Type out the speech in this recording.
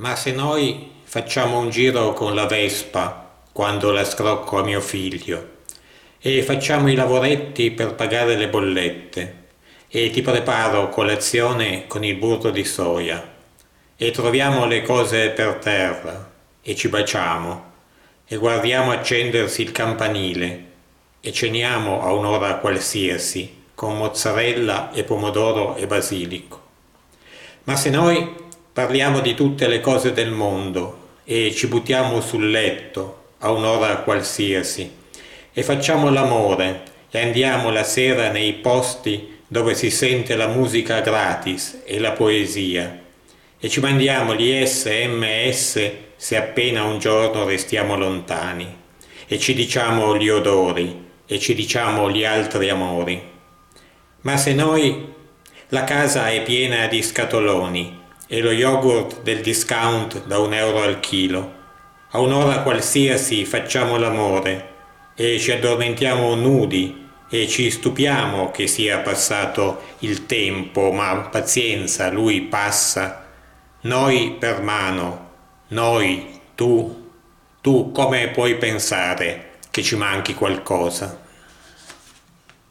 Ma se noi facciamo un giro con la Vespa quando la scrocco a mio figlio e facciamo i lavoretti per pagare le bollette e ti preparo colazione con il burro di soia e troviamo le cose per terra e ci baciamo e guardiamo accendersi il campanile e ceniamo a un'ora qualsiasi con mozzarella e pomodoro e basilico. Ma se noi parliamo di tutte le cose del mondo e ci buttiamo sul letto a un'ora qualsiasi e facciamo l'amore e andiamo la sera nei posti dove si sente la musica gratis e la poesia e ci mandiamo gli sms se appena un giorno restiamo lontani e ci diciamo gli odori e ci diciamo gli altri amori. Ma se noi la casa è piena di scatoloni e lo yogurt del discount da un euro al chilo. A un'ora qualsiasi facciamo l'amore e ci addormentiamo nudi e ci stupiamo che sia passato il tempo, ma pazienza, lui passa. Noi per mano, noi, tu, tu come puoi pensare che ci manchi qualcosa?